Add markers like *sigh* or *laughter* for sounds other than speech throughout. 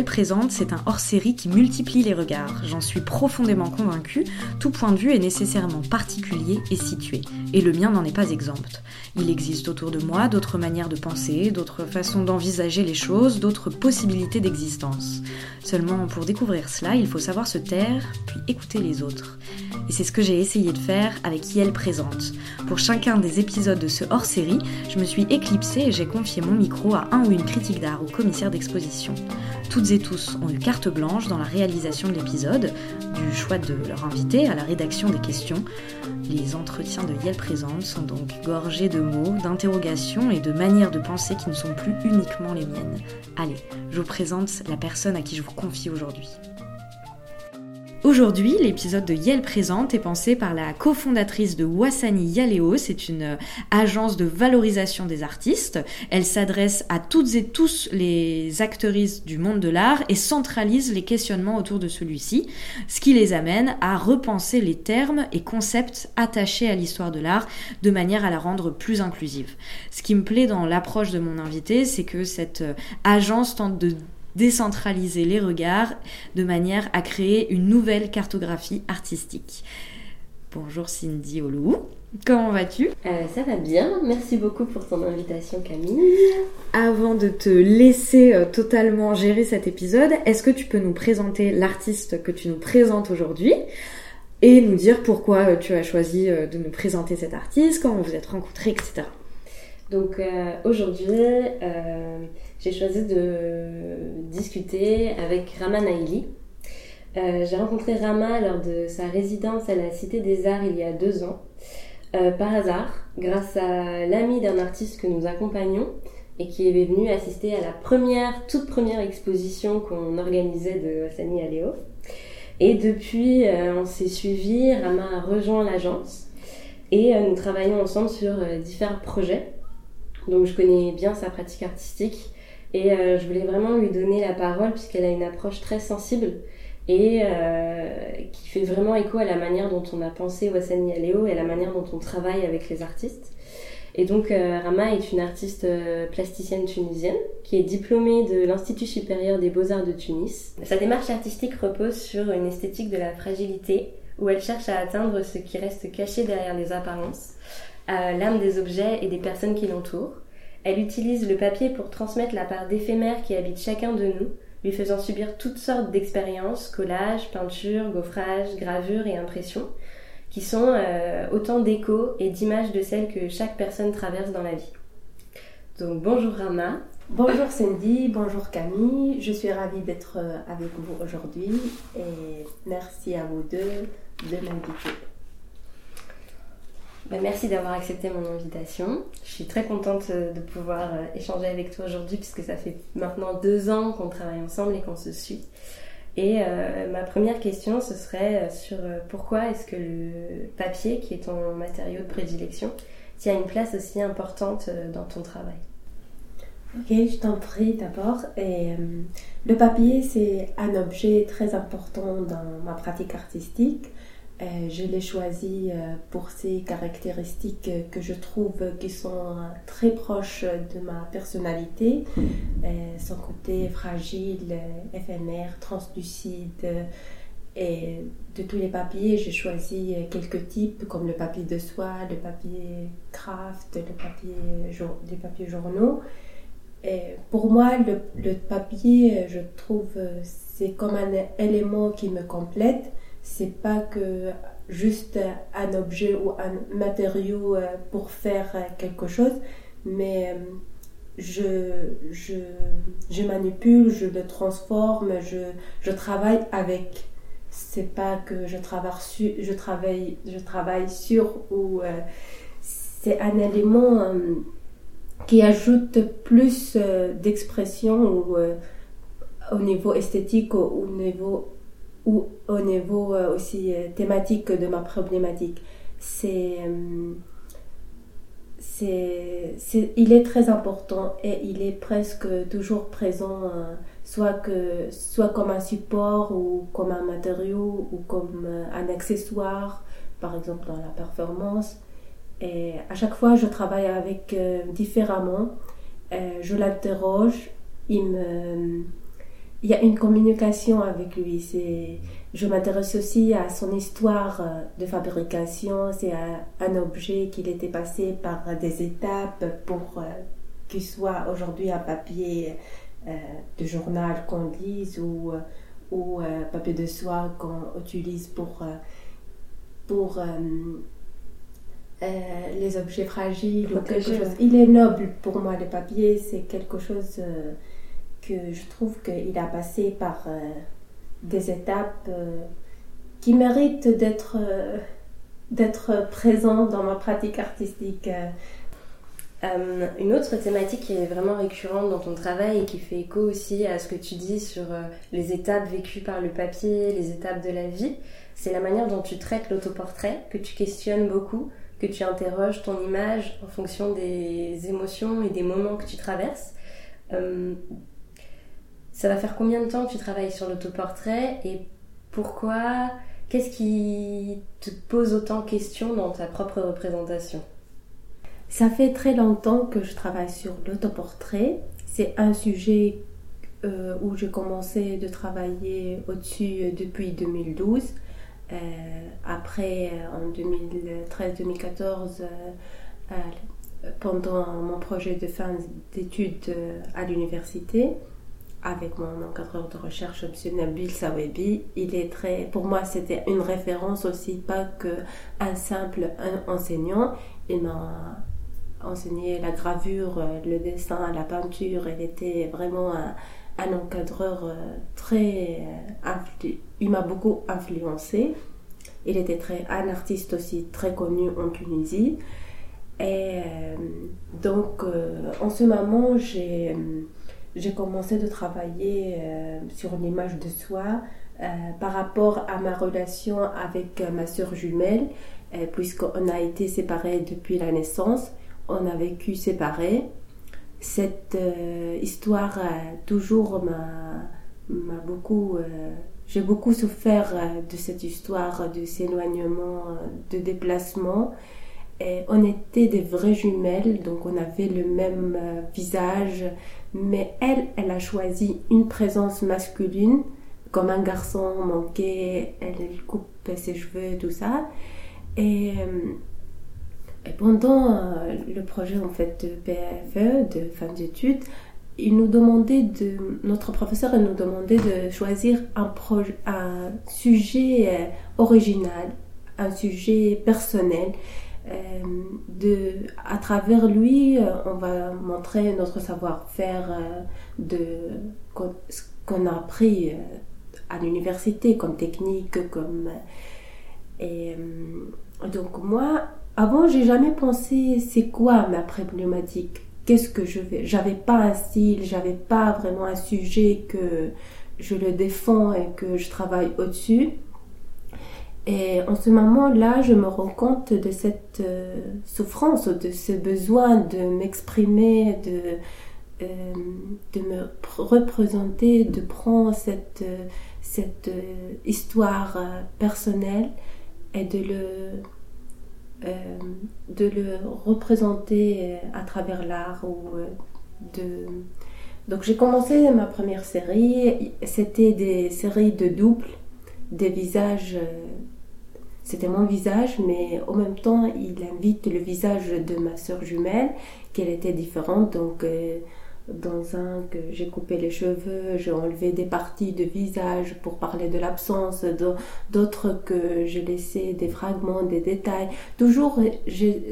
Présente, c'est un hors-série qui multiplie les regards. J'en suis profondément convaincue, tout point de vue est nécessairement particulier et situé. Et le mien n'en est pas exempt. Il existe autour de moi d'autres manières de penser, d'autres façons d'envisager les choses, d'autres possibilités d'existence. Seulement, pour découvrir cela, il faut savoir se taire, puis écouter les autres. Et c'est ce que j'ai essayé de faire avec Yel Présente. Pour chacun des épisodes de ce hors-série, je me suis éclipsée et j'ai confié mon micro à un ou une critique d'art ou commissaire d'exposition. Toutes et tous ont eu carte blanche dans la réalisation de l'épisode, du choix de leur invité à la rédaction des questions. Les entretiens de Yel Présente sont donc gorgés de mots, d'interrogations et de manières de penser qui ne sont plus uniquement les miennes. Allez, je vous présente la personne à qui je vous confie aujourd'hui. Aujourd'hui, l'épisode de Yale Présente est pensé par la cofondatrice de Wasani Yaleo. C'est une euh, agence de valorisation des artistes. Elle s'adresse à toutes et tous les actrices du monde de l'art et centralise les questionnements autour de celui-ci, ce qui les amène à repenser les termes et concepts attachés à l'histoire de l'art de manière à la rendre plus inclusive. Ce qui me plaît dans l'approche de mon invité, c'est que cette euh, agence tente de décentraliser les regards de manière à créer une nouvelle cartographie artistique. Bonjour Cindy Olou, comment vas-tu? Euh, Ça va bien, merci beaucoup pour ton invitation Camille. Avant de te laisser euh, totalement gérer cet épisode, est-ce que tu peux nous présenter l'artiste que tu nous présentes aujourd'hui et nous dire pourquoi euh, tu as choisi de nous présenter cet artiste, comment vous êtes rencontrés, etc. Donc aujourd'hui, j'ai choisi de discuter avec Rama Naili. Euh, j'ai rencontré Rama lors de sa résidence à la Cité des Arts il y a deux ans, euh, par hasard, grâce à l'ami d'un artiste que nous accompagnons et qui est venu assister à la première, toute première exposition qu'on organisait de Hassani Aléo. Et depuis, euh, on s'est suivi, Rama a rejoint l'agence et nous travaillons ensemble sur différents projets. Donc je connais bien sa pratique artistique et euh, je voulais vraiment lui donner la parole puisqu'elle a une approche très sensible et euh, qui fait vraiment écho à la manière dont on a pensé Wassani Aléo et à la manière dont on travaille avec les artistes. Et donc euh, Rama est une artiste plasticienne tunisienne qui est diplômée de l'Institut supérieur des beaux-arts de Tunis. Sa démarche artistique repose sur une esthétique de la fragilité où elle cherche à atteindre ce qui reste caché derrière les apparences, l'âme des objets et des personnes qui l'entourent. Elle utilise le papier pour transmettre la part d'éphémère qui habite chacun de nous, lui faisant subir toutes sortes d'expériences, collages, peintures, gaufrages, gravures et impressions, qui sont euh, autant d'échos et d'images de celles que chaque personne traverse dans la vie. Donc bonjour Rama. Bonjour Cindy, bonjour Camille, je suis ravie d'être euh, avec vous aujourd'hui et merci à vous deux de m'inviter. Bah, merci d'avoir accepté mon invitation. Je suis très contente euh, de pouvoir euh, échanger avec toi aujourd'hui puisque ça fait maintenant deux ans qu'on travaille ensemble et qu'on se suit. Et euh, ma première question, ce serait sur pourquoi est-ce que le papier, qui est ton matériau de prédilection, tient une place aussi importante dans ton travail? Ok, je t'en prie d'abord. Et le papier, c'est un objet très important dans ma pratique artistique. Euh, je l'ai choisi euh, pour ses caractéristiques que je trouve qui sont très proches de ma personnalité. Euh, son côté fragile, éphémère, translucide. Et de tous les papiers, j'ai choisi quelques types comme le papier de soie, le papier craft, le papier, les papiers journaux. Et pour moi, le, le papier, je trouve, c'est comme un élément qui me complète c'est pas que juste un objet ou un matériau euh, pour faire euh, quelque chose, mais euh, je, je, je manipule, je le transforme, je, je travaille avec. C'est pas que je travaille, sur, je travaille, je travaille sur ou c'est un élément qui ajoute plus d'expression au niveau esthétique ou au niveau ou au niveau euh, aussi euh, thématique de ma problématique. C'est, euh, c'est, il est très important et il est presque toujours présent, soit, que, soit comme un support ou comme un matériau ou comme un accessoire, par exemple dans la performance. Et à chaque fois, je travaille avec différemment. je l'interroge, il me il y a une communication avec lui. C'est, je m'intéresse aussi à son histoire euh, de fabrication. C'est un, objet qu'il était passé par des étapes pour euh, qu'il soit aujourd'hui un papier euh, de journal qu'on lise ou, ou papier de soie qu'on utilise pour, pour les objets fragiles ou quelque chose. Il est noble pour moi, le papier, c'est quelque chose que je trouve qu'il a passé par euh, des étapes euh, qui méritent d'être euh, d'être présent dans ma pratique artistique. une autre thématique qui est vraiment récurrente dans ton travail et qui fait écho aussi à ce que tu dis sur les étapes vécues par le papier, les étapes de la vie, c'est la manière dont tu traites l'autoportrait, que tu questionnes beaucoup, que tu interroges ton image en fonction des émotions et des moments que tu traverses. Ça va faire combien de temps tu travailles sur l'autoportrait et pourquoi Qu'est-ce qui te pose autant de questions dans ta propre représentation? Ça fait très longtemps que je travaille sur l'autoportrait. C'est un sujet euh, où j'ai commencé de travailler au-dessus depuis 2012. Euh, après, en 2013-2014, euh, pendant mon projet de fin d'études à l'université, avec mon encadreur de recherche, M. Nabil Sawebi. Il est très, pour moi, c'était une référence aussi, pas que un simple enseignant. Il m'a enseigné la gravure, le dessin, la peinture. Il était vraiment un, encadreur euh, très, euh, il m'a beaucoup influencé. Il était très, un artiste aussi très connu en Tunisie. Et euh, donc, en ce moment, j'ai j'ai commencé de travailler euh, sur l'image de soi euh, par rapport à ma relation avec euh, ma sœur jumelle, puisqu'on a été séparés depuis la naissance, on a vécu séparés. Cette histoire toujours m'a beaucoup j'ai beaucoup souffert de cette histoire de s'éloignement, de déplacement. On était des vraies jumelles, donc on avait le même visage, mais elle, elle a choisi une présence masculine, comme un garçon manqué, elle, coupe ses cheveux, tout ça. Et, euh, pendant euh, le projet en fait de PFE, de fin d'études, il nous demandait de, notre professeur nous demandait de choisir un, projet, un sujet euh, original, un sujet personnel. Euh, de, à travers lui, euh, on va montrer notre savoir-faire euh, de ce qu'on a appris à l'université comme technique, comme et donc moi, avant, j'ai jamais pensé c'est quoi ma problématique, qu'est-ce que je vais. J'avais pas un style, j'avais pas vraiment un sujet que je le défends et que je travaille au-dessus. Et en ce moment-là, je me rends compte de cette euh, souffrance, de ce besoin de m'exprimer, de, euh, de me représenter, de prendre cette, euh, cette histoire personnelle et de le, de le représenter à travers l'art. Ou, de... Donc j'ai commencé ma première série, c'était des séries de doubles des visages c'était mon visage, mais en même temps, il invite le visage de ma soeur jumelle, qu'elle était différente. Donc, euh, dans un que j'ai coupé les cheveux, j'ai enlevé des parties de visage pour parler de l'absence, d'autres que j'ai laissé des fragments, des détails. Toujours,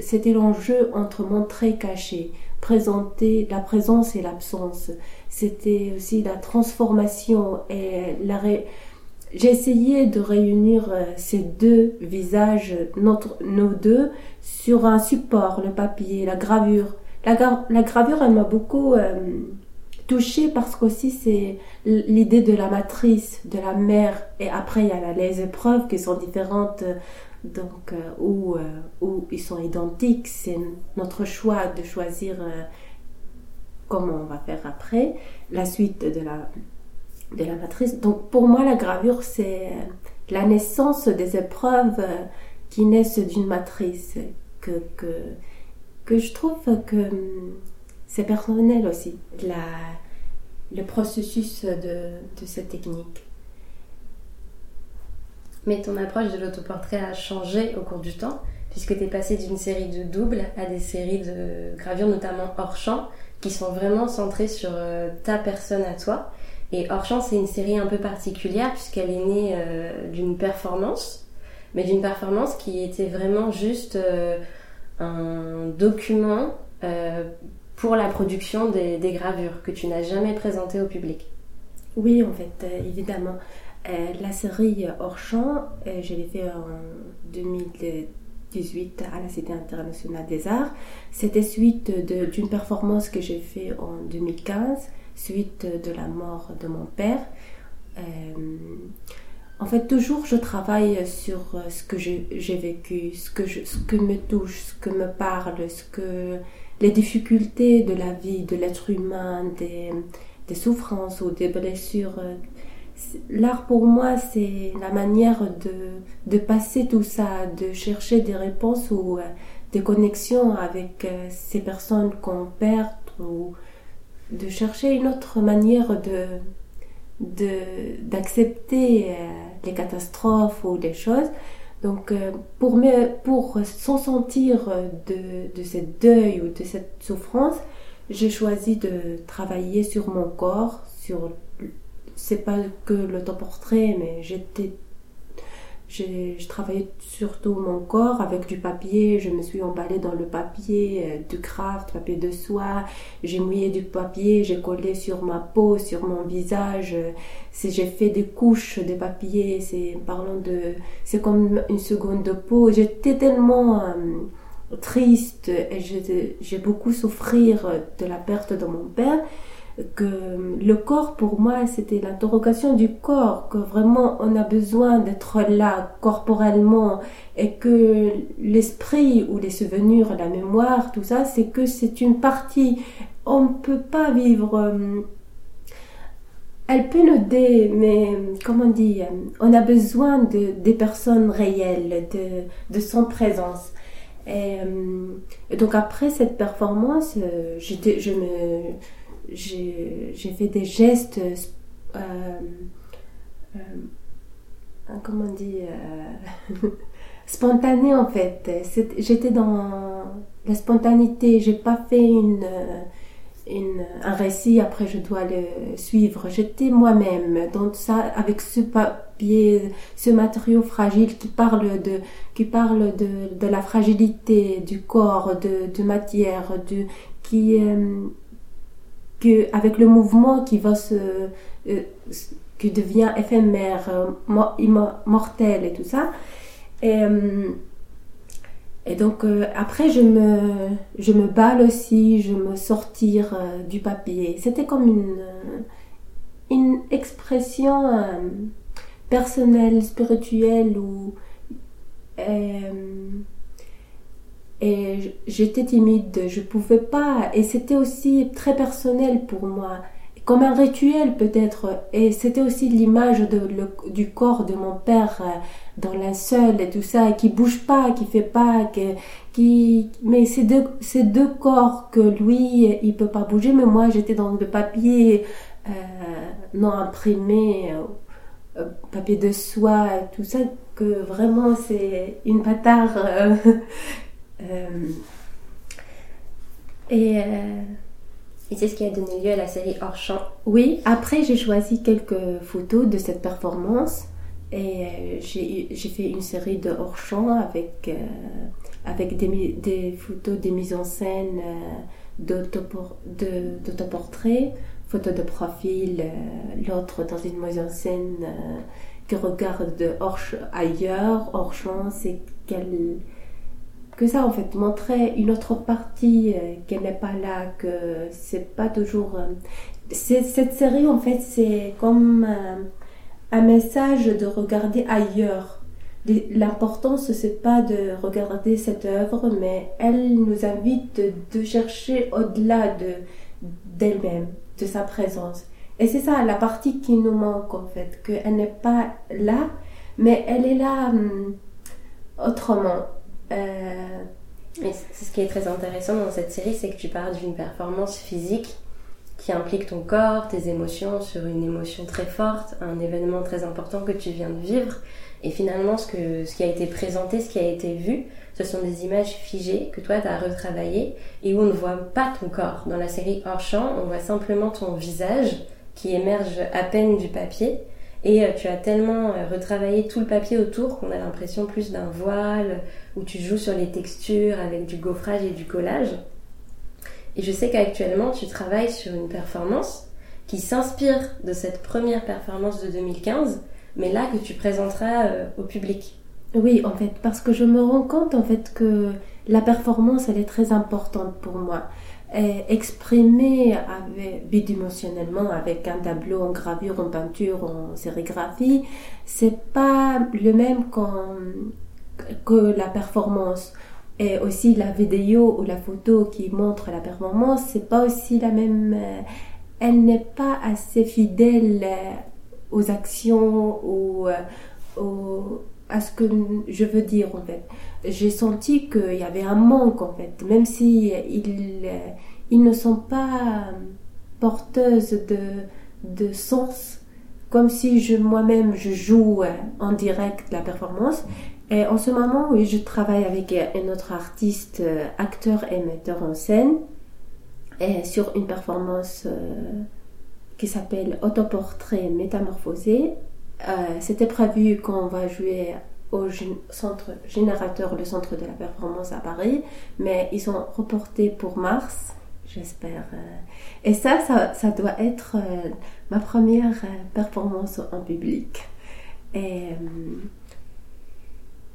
c'était l'enjeu entre montrer, cacher, présenter la présence et l'absence. C'était aussi la transformation et la j'ai essayé de réunir euh, ces deux visages, notre, nos deux, sur un support, le papier, la gravure. La, gravure, elle m'a beaucoup euh, touchée parce qu'aussi c'est l'idée de la matrice, de la mère. Et après, il y a les épreuves qui sont différentes, donc, euh, où, où ils sont identiques. C'est notre choix de choisir comment on va faire après, la suite de la de la matrice. Donc pour moi, la gravure, c'est la naissance des épreuves qui naissent d'une matrice, que, que, je trouve que c'est personnel aussi. La, le processus de, de cette technique. Mais ton approche de l'autoportrait a changé au cours du temps, puisque tu es passé d'une série de doubles à des séries de gravures, notamment hors champ, qui sont vraiment centrées sur euh, ta personne à toi. Et hors champ, c'est une série un peu particulière, puisqu'elle est née euh, d'une performance, mais d'une performance qui était vraiment juste euh, un document pour la production des, gravures que tu n'as jamais présenté au public. Oui, en fait, évidemment. Euh, la série euh, je l'ai fait en 2018 à la Cité internationale des arts. C'était suite d'une performance que j'ai fait en 2015, suite de la mort de mon père. Euh, en fait, toujours je travaille sur ce que j'ai vécu, ce que, ce que me touche, ce que me parle, ce que les difficultés de la vie, de l'être humain, des, souffrances ou des blessures l'art pour moi, c'est la manière de, passer tout ça, de chercher des réponses ou euh, des connexions avec euh, ces personnes qu'on perd ou de chercher une autre manière de d'accepter euh, les catastrophes ou les choses. Donc pour me, pour s'en sentir de, de cette deuil ou de cette souffrance, j'ai choisi de travailler sur mon corps, sur c'est pas que l'autoportrait, mais j'étais j'ai travaillé surtout mon corps avec du papier. Je me suis emballée dans le papier euh, du craft, papier de soie. J'ai mouillé du papier, j'ai collé sur ma peau, sur mon visage. J'ai fait des couches de papier. C'est parlant de, c'est comme une seconde de peau. J'étais tellement euh, triste et j'ai beaucoup souffrir de la perte de mon père que le corps pour moi c'était l'interrogation du corps que vraiment on a besoin d'être là corporellement et que l'esprit ou les souvenirs la mémoire tout ça c'est que c'est une partie on ne peut pas vivre euh, elle peut nous aider, mais comment dire, on a besoin de, des personnes réelles, de, de son présence. Et, euh, donc après cette performance, euh, je me, j'ai fait des gestes, euh, euh, euh, comment on dit, *laughs* en fait. J'étais dans la spontanéité, j'ai pas fait une, une, un récit, après je dois le suivre. J'étais moi-même dans ça, avec ce papier, ce matériau fragile qui parle de, qui parle de, de la fragilité du corps, de, de matière, de, qui, que avec le mouvement qui va se euh, qui devient éphémère, euh, mortel et tout ça. Et, euh, donc après je me je me balle aussi, je me sortir du papier. C'était comme une une expression personnelle, spirituelle ou et j'étais timide, je pouvais pas, et c'était aussi très personnel pour moi, comme un rituel peut-être, et c'était aussi l'image du corps de mon père euh, dans linceul et tout ça, qui bouge pas, qui fait pas, qui, mais c'est deux, c'est deux corps que lui, il peut pas bouger, mais moi j'étais dans le papier euh, non imprimé, euh, papier de soie, tout ça, que vraiment c'est une bâtard et, euh, et c'est ce qui a donné lieu à la série Hors Champ. Oui, après j'ai choisi quelques photos de cette performance et euh, j'ai fait une série de hors champ avec, avec des, des, photos, des mises en scène d'autoportrait, photos de profil, l'autre dans une mise en scène qui regarde hors, ailleurs, hors champ, c'est qu'elle que ça en fait montrer une autre partie euh, qu'elle n'est pas là que c'est pas toujours euh, cette série en fait c'est comme euh, un message de regarder ailleurs. L'importance c'est pas de regarder cette œuvre mais elle nous invite de chercher au-delà de d'elle-même de sa présence. Et c'est ça la partie qui nous manque en fait qu'elle n'est pas là mais elle est là hum, autrement euh, ce qui est très intéressant dans cette série, c'est que tu parles d'une performance physique qui implique ton corps, tes émotions sur une émotion très forte, un événement très important que tu viens de vivre. Et finalement, ce, que, ce qui a été présenté, ce qui a été vu, ce sont des images figées que toi, tu as retravaillées et où on ne voit pas ton corps. Dans la série Hors champ, on voit simplement ton visage qui émerge à peine du papier. Et euh, tu as tellement euh, retravaillé tout le papier autour qu'on a l'impression plus d'un voile, où tu joues sur les textures avec du gaufrage et du collage. Et je sais qu'actuellement, tu travailles sur une performance qui s'inspire de cette première performance de 2015, mais là que tu présenteras euh, au public. Oui, en fait, parce que je me rends compte en fait que la performance, elle est très importante pour moi. Avec, bidimensionnellement avec un tableau en gravure, en peinture, en sérigraphie, c'est pas le même que la performance. Et aussi la vidéo ou la photo qui montre la performance, c'est pas aussi la même. Euh, elle n'est pas assez fidèle euh, aux actions ou euh, à ce que je veux dire en fait. J'ai senti qu'il y avait un manque en fait, même si ils, ils ne sont pas porteuses de, de sens, comme si je moi-même je joue en direct la performance. Et en ce moment, oui, je travaille avec un autre artiste, euh, acteur et metteur en scène, sur une performance euh, qui s'appelle Autoportrait métamorphosé. Euh, c'était prévu qu'on va jouer au centre générateur, le centre de la performance à Paris, mais ils sont reportés pour mars, j'espère. Et ça, ça, doit être ma première performance en public. Et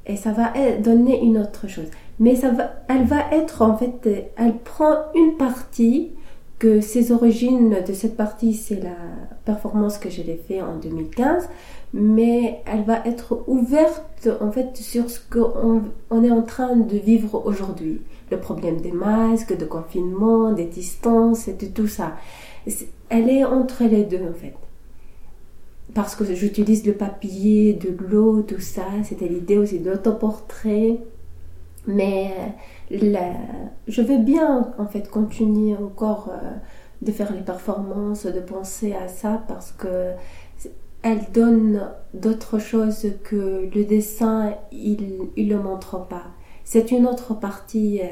et ça va donner une autre chose. Mais ça va, elle va être en fait, elle prend une partie que ses origines de cette partie, c'est la performance que je l'ai fait en 2015, mais elle va être ouverte en fait sur ce qu'on on est en train de vivre aujourd'hui. Le problème des masques, de confinement, des distances et de tout ça. Elle est entre les deux en fait parce que j'utilise le papier, de l'eau, tout ça. C'était l'idée aussi de l'autoportrait. Mais je veux bien en fait continuer encore euh, de faire les performances, de penser à ça parce que elle donne d'autres choses que le dessin, il ne le montre pas. C'est une autre partie euh,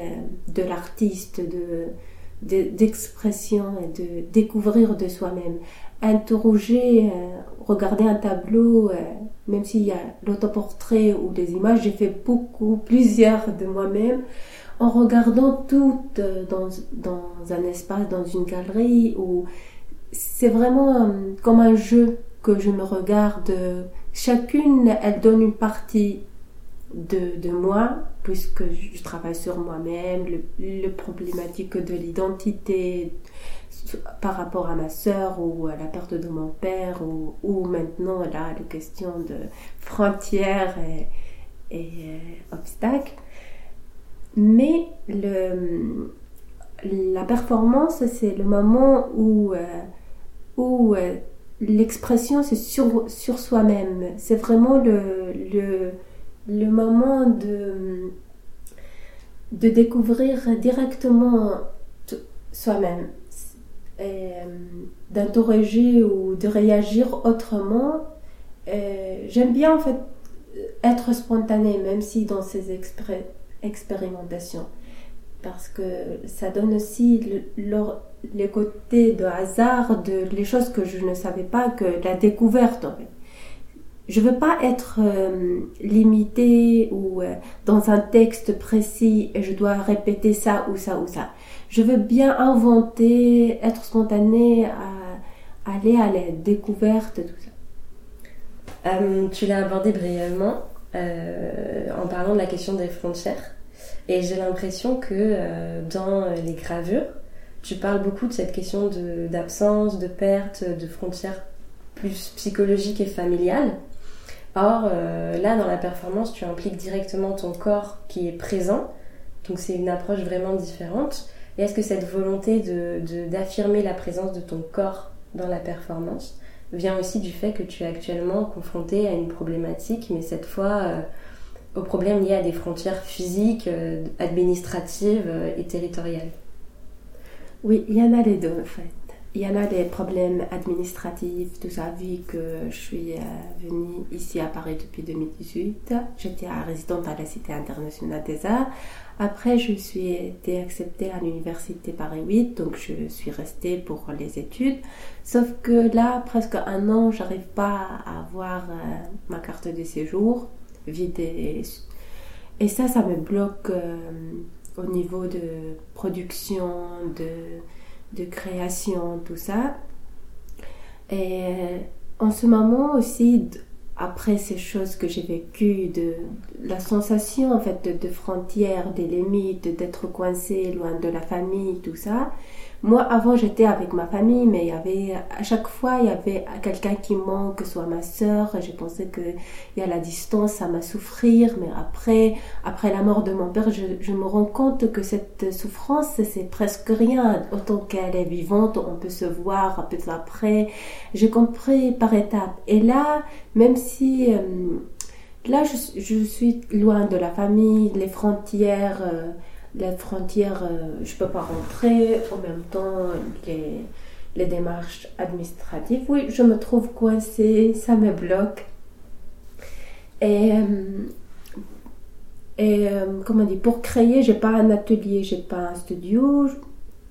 de l'artiste, de d'expression et de découvrir de soi-même interroger, euh, regarder un tableau, euh, même s'il y a l'autoportrait ou des images, j'ai fait beaucoup, *laughs* plusieurs de moi-même, en regardant tout euh, dans, dans, un espace, dans une galerie, où c'est vraiment comme un jeu je me regarde. Chacune, elle donne une partie de, moi, puisque je travaille sur moi-même, le, le de l'identité, par rapport à ma sœur ou à la perte de mon père ou, maintenant là les questions de frontières et, et euh, obstacles. Mais le, la performance, c'est le moment où, euh, où euh, l'expression, c'est sur, sur soi-même. C'est vraiment le, le, le moment de, de découvrir directement soi-même. Euh, d'interroger ou de réagir autrement. J'aime bien en fait être spontanée, même si dans ces expérimentations, parce que ça donne aussi le, les côtés de hasard, de les choses que je ne savais pas, que la découverte en fait. Je veux pas être euh, limitée ou dans un texte précis et je dois répéter ça ou ça ou ça je veux bien inventer, être spontanée, à, aller à la découverte, tout ça. Euh, tu l'as abordé brièvement euh, en parlant de la question des frontières. Et j'ai l'impression que euh, dans les gravures, tu parles beaucoup de cette question d'absence, de, perte, de frontières plus psychologiques et familiales. Or, là, dans la performance, tu impliques directement ton corps qui est présent. Donc, c'est une approche vraiment différente. Et est-ce que cette volonté d'affirmer de, la présence de ton corps dans la performance vient aussi du fait que tu es actuellement confronté à une problématique, mais cette fois euh, au problème lié à des frontières physiques, euh, administratives euh, et territoriales? Oui, il y en a les deux en fait. il y en a des problèmes administratifs, tout ça, vu que je suis venue ici à Paris depuis 2018. J'étais résidente à la Cité internationale des arts. Après, je suis été acceptée à l'université Paris 8, donc je suis restée pour les études. Sauf que là, presque un an, j'arrive pas à avoir ma carte de séjour vide et, ça, ça me bloque au niveau de production, de de création, tout ça. Et en ce moment aussi, après ces choses que j'ai vécues, de, la sensation en fait de, de frontières, des limites, d'être coincé loin de la famille, tout ça, moi, avant, j'étais avec ma famille, mais il y avait, à chaque fois, il y avait quelqu'un qui manque, que soit ma sœur. J'ai pensé que il y a la distance, ça m'a souffrir. Mais après, après la mort de mon père, je, me rends compte que cette souffrance, c'est presque rien. Autant qu'elle est vivante, on peut se voir un peu après. J'ai compris par étapes. Et là, même si, euh, là, je, suis loin de la famille, les frontières, euh, la frontière, euh, je ne peux pas rentrer. En même temps, les, les, démarches administratives, oui, je me trouve coincée, ça me bloque. Et, euh, et euh, comment dire, pour créer, j'ai pas un atelier, j'ai pas un studio.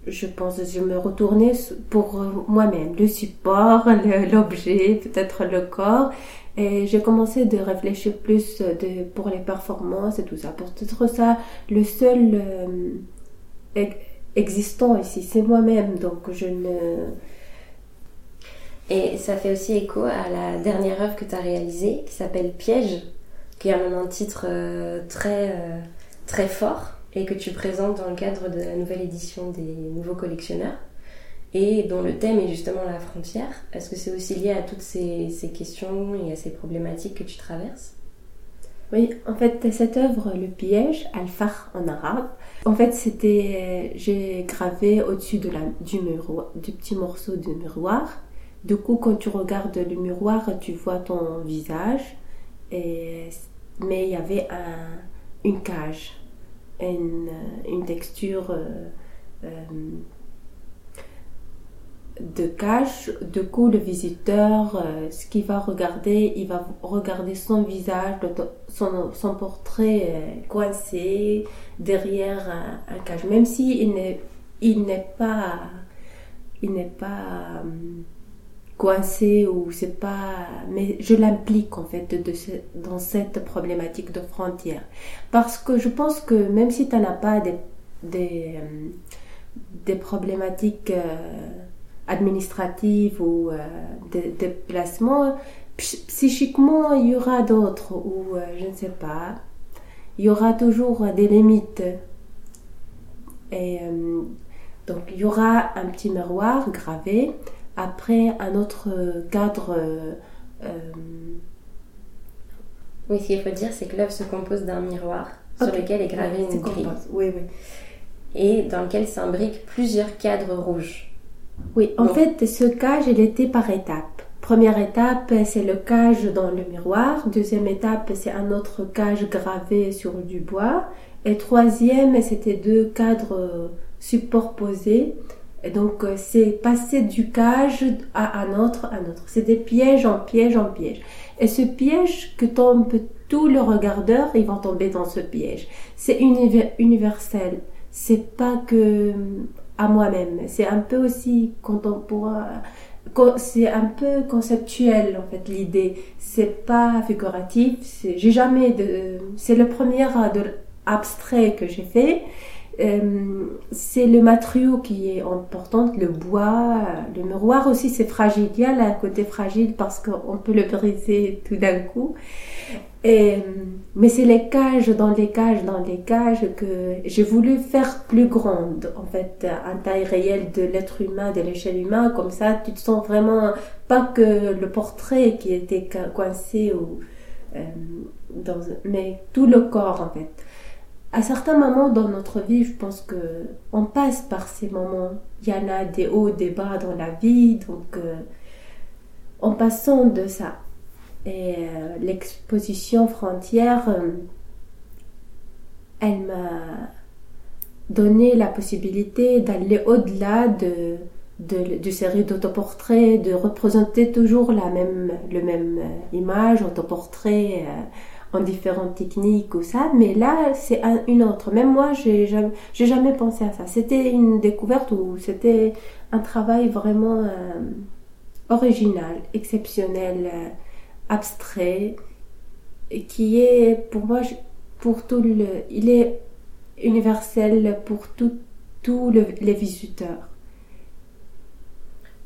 Je pense que je me retourner pour moi-même, le support, l'objet, peut-être le corps. Et j'ai commencé de réfléchir plus de, pour les performances et tout ça. Peut-être ça, le seul euh, existant ici, c'est moi-même. Donc je ne. Et ça fait aussi écho à la dernière œuvre que tu as réalisée, qui s'appelle Piège, qui a un titre euh, très, euh, très fort et que tu présentes dans le cadre de la nouvelle édition des nouveaux collectionneurs et dont le thème est justement la frontière. Est-ce que c'est aussi lié à toutes ces, questions et à ces problématiques que tu traverses? Oui, en fait, cette œuvre, Le piège, Al-Far en arabe, en fait, c'était, j'ai gravé au-dessus de du, du petit morceau de miroir. Du coup, quand tu regardes le miroir, tu vois ton visage, et, mais il y avait un, une cage, une, une texture. Euh, euh, de cache, de coup le visiteur, euh, ce qu'il va regarder, il va regarder son visage, son, son portrait euh, coincé derrière un, cache, même si il n'est pas il pas euh, coincé ou c'est pas mais je l'implique en fait dans cette problématique de frontière. Parce que je pense que même si tu n'as pas des des, des problématiques administrative ou euh, de, placement, psychiquement, il y aura d'autres, ou euh, je ne sais pas. Il y aura toujours des limites. Et euh, donc, il y aura un petit miroir gravé, après un autre cadre. oui, ce qu'il faut dire, c'est que l'œuvre se compose d'un miroir sur lequel est gravée une grille. Oui, oui. Et dans lequel s'imbriquent plusieurs cadres rouges. Oui, en fait, ce cage, il était par étapes. Première étape, c'est le cage dans le miroir. Deuxième étape, c'est un autre cage gravé sur du bois. Et troisième, c'était deux cadres superposés. Et donc, c'est passer du cage à un autre, à un autre. C'est des pièges en piège en piège. Et ce piège que tombe tous les regardeurs, ils vont tomber dans ce piège. C'est universel. C'est pas que à moi-même. C'est un peu aussi contemporain, c'est un peu conceptuel en fait l'idée. C'est pas figuratif. J'ai jamais de, c'est le premier de abstrait que j'ai fait. Euh, c'est le matériau qui est important, le bois, le miroir aussi c'est fragile. Il y a le côté fragile parce qu'on peut le briser tout d'un coup. Et, mais c'est les cages dans les cages dans les cages que j'ai voulu faire plus grande, en fait, en taille réelle de l'être humain, de l'échelle humaine. Comme ça, tu te sens vraiment pas que le portrait qui était coincé ou euh, dans, mais tout le corps en fait. À certains moments dans notre vie, je pense que on passe par ces moments. Il y en a des hauts, des bas dans la vie, donc euh, en passant de ça et euh, l'exposition frontière, euh, elle m'a donné la possibilité d'aller au-delà de, de, d'autoportraits, de représenter toujours la même, le même euh, image, autoportrait en différentes techniques ou ça, mais là c'est une autre. Même moi, j'ai jamais, jamais pensé à ça. C'était une découverte ou c'était un travail vraiment original, exceptionnel, abstrait, qui est pour moi, pour tout le, il est universel pour tous les visiteurs.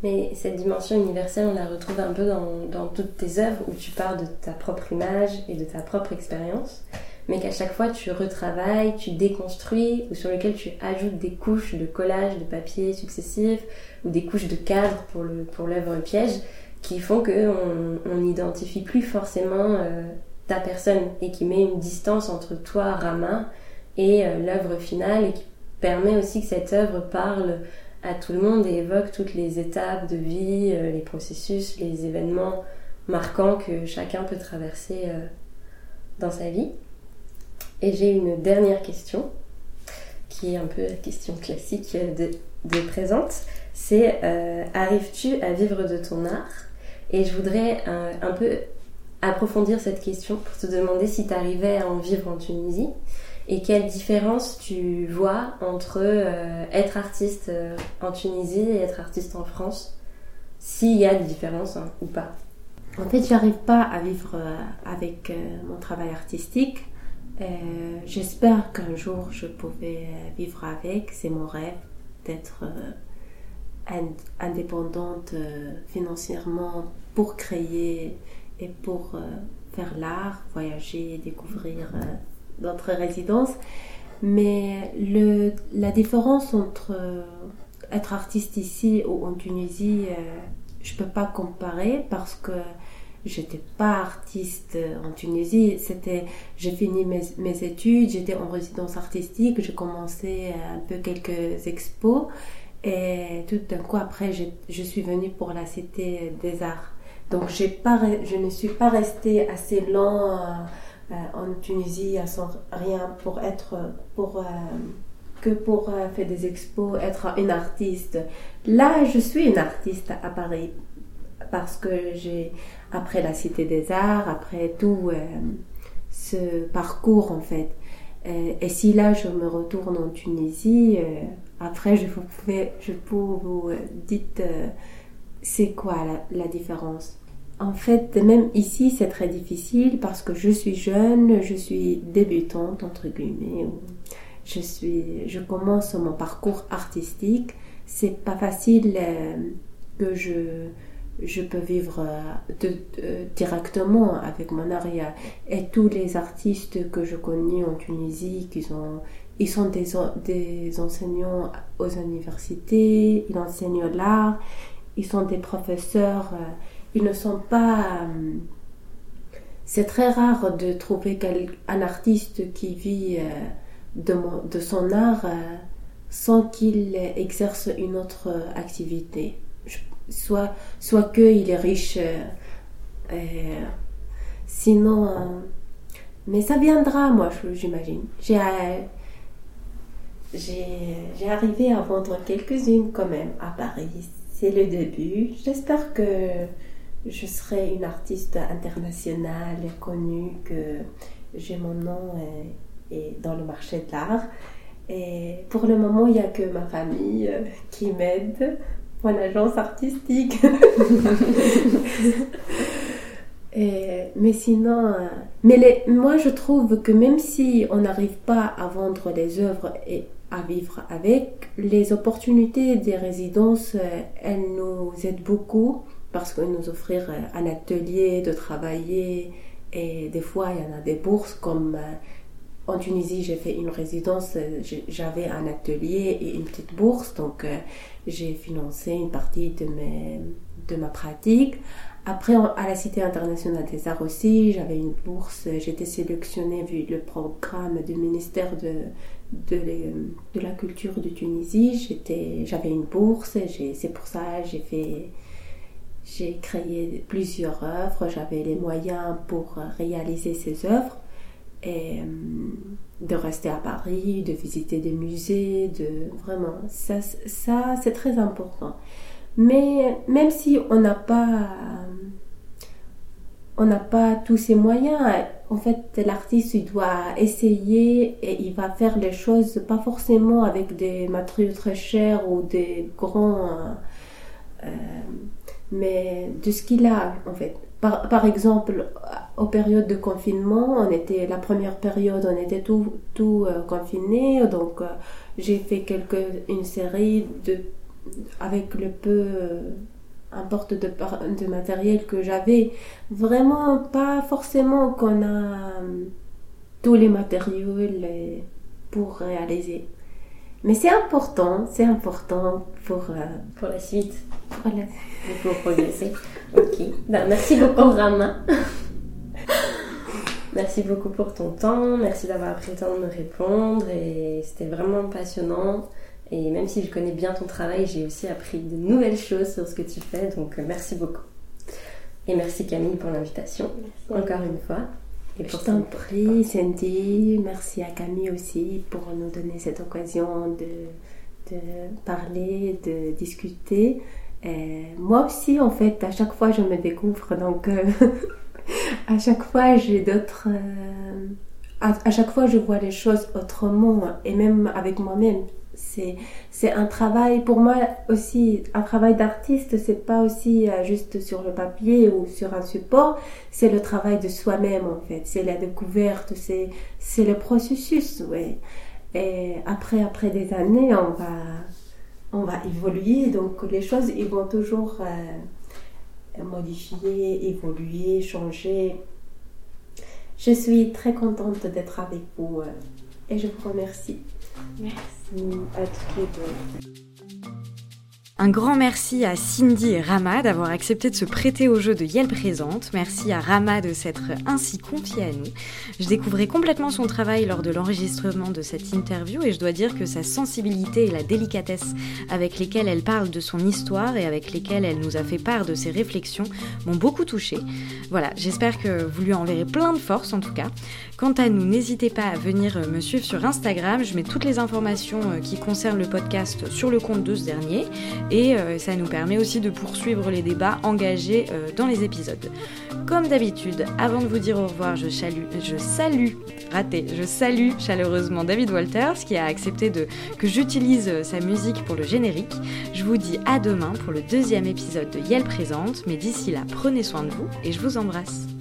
Mais cette dimension universelle, on la retrouve un peu dans, toutes tes œuvres où tu parles de ta propre image et de ta propre expérience, mais qu'à chaque fois tu retravailles, tu déconstruis, ou sur lequel tu ajoutes des couches de collage de papier successifs, ou des couches de cadre pour, le, pour l'œuvre piège, qui font qu'on n'identifie plus forcément euh, ta personne et qui met une distance entre toi, Rama, et euh, l'œuvre finale et qui permet aussi que cette œuvre parle à tout le monde et évoque toutes les étapes de vie, euh, les processus, les événements marquants que chacun peut traverser euh, dans sa vie. Et j'ai une dernière question, qui est un peu la question classique de, de présente. C'est euh, arrives-tu à vivre de ton art? Et je voudrais un peu approfondir cette question pour te demander si tu arrivais à en vivre en Tunisie et quelle différence tu vois entre euh, être artiste euh, en Tunisie et être artiste en France S'il y a des différences hein, ou pas? En fait, j'arrive pas à vivre euh, avec mon travail artistique. J'espère qu'un jour je pourrai vivre avec. C'est mon rêve d'être indépendante financièrement pour créer et pour faire l'art, voyager, découvrir d'autres résidences. Mais le, la différence entre euh, être artiste ici ou en Tunisie, euh, je peux pas comparer parce que j'étais pas artiste en Tunisie. C'était, j'ai fini mes, mes études, j'étais en résidence artistique, j'ai commencé un peu quelques expos et tout d'un coup après, je suis venue pour la Cité des Arts. Donc pas, je ne suis pas restée assez longtemps euh, euh, en Tunisie sans rien pour être pour euh, que pour faire des expos, être une artiste. Là, je suis une artiste à Paris parce que j'ai après la Cité des Arts, après tout ce parcours en fait. Et, si là je me retourne en Tunisie, après je vous je peux vous dites c'est quoi la différence? En fait, même ici, c'est très difficile parce que je suis jeune, je suis débutante, entre guillemets. Je, suis, je commence mon parcours artistique. C'est pas facile euh, que je, je peux vivre euh, directement avec mon art. Et tous les artistes que je connais en Tunisie, qui sont, ils sont des, des enseignants aux universités, ils enseignent l'art, ils sont des professeurs. Euh, ils ne sont pas... Euh, c'est très rare de trouver un artiste qui vit euh, de, son art sans qu'il exerce une autre activité. Soit, soit qu'il est riche, sinon... mais ça viendra, moi, j'imagine. J'ai j'ai arrivé à vendre quelques-unes quand même à Paris. C'est le début. J'espère que je serai une artiste internationale connue, que j'ai mon nom et, dans le marché de l'art. Et pour le moment, il n'y a que ma famille euh, qui m'aide, mon agence artistique. *laughs* mais sinon, euh, mais moi je trouve que même si on n'arrive pas à vendre les œuvres à vivre avec, les opportunités des résidences, euh, elles nous aident beaucoup parce qu'ils nous offrir euh, un atelier de travailler. Et des fois il y en a des bourses comme euh, en Tunisie j'ai fait une résidence, j'avais un atelier et une petite bourse. Donc j'ai financé une partie de, mes, de ma pratique. Après, à la Cité internationale des arts aussi, j'avais une bourse, j'étais sélectionnée vu le programme du ministère de, de, de la culture de Tunisie. J'avais une bourse, c'est pour ça j'ai fait j'ai créé plusieurs œuvres, j'avais les moyens pour réaliser ces œuvres. et de rester à Paris, de visiter des musées, de vraiment ça, ça c'est très important. Mais même si on n'a pas on n'a pas tous ces moyens, en fait l'artiste il doit essayer et il va faire les choses pas forcément avec des matériaux très chers ou des grands euh, mais de ce qu'il a en fait. Par, par, exemple, aux périodes de confinement, on était la première période, on était tout, tout euh, confiné, donc euh, j'ai fait une série de avec le peu euh, importe de, de matériel que j'avais, vraiment pas forcément qu'on a tous les matériaux pour réaliser. Mais c'est important, c'est important pour pour la suite. Pour la pour progresser. Ok. Ben, merci beaucoup, Rama. merci beaucoup pour ton temps. Merci d'avoir pris le temps de me répondre. Et c'était vraiment passionnant. Et même si je connais bien ton travail, j'ai aussi appris de nouvelles choses sur ce que tu fais. Donc, euh, merci beaucoup. Et merci Camille pour l'invitation. Encore une fois. Et je t'en prie, Cindy. Merci à Camille aussi pour nous donner cette occasion de, de parler, de discuter. Et moi aussi, en fait, à chaque fois, je me découvre. Donc, euh, *laughs* à chaque fois, j'ai d'autres. Euh, à, chaque fois, je vois les choses autrement. Et même avec moi-même. C'est, un travail, pour moi aussi, un travail d'artiste, c'est pas aussi euh, juste sur le papier ou sur un support. C'est le travail de soi-même, en fait. C'est la découverte, c'est, c'est le processus, ouais. Et après, après des années, on va on va évoluer, donc les choses ils vont toujours euh, modifier, évoluer, changer. Je suis très contente d'être avec vous euh, et je vous remercie. Merci Un grand merci à Cindy et Rama d'avoir accepté de se prêter au jeu de Yel Présente. Merci à Rama de s'être ainsi confiée à nous. Je découvrais complètement son travail lors de l'enregistrement de cette interview et je dois dire que sa sensibilité et la délicatesse avec lesquelles elle parle de son histoire et avec lesquelles elle nous a fait part de ses réflexions m'ont beaucoup touchée. Voilà, j'espère que vous lui enverrez plein de force en tout cas. Quant à nous, n'hésitez pas à venir me suivre sur Instagram. Je mets toutes les informations euh, qui concernent le podcast sur le compte de ce dernier et euh, ça nous permet aussi de poursuivre les débats engagés euh, dans les épisodes. Comme d'habitude, avant de vous dire au revoir, je salue, je salue, raté, je salue chaleureusement David Walters qui a accepté que j'utilise euh, sa musique pour le générique. Je vous dis à demain pour le deuxième épisode de Yel Présente, mais d'ici là, prenez soin de vous et je vous embrasse.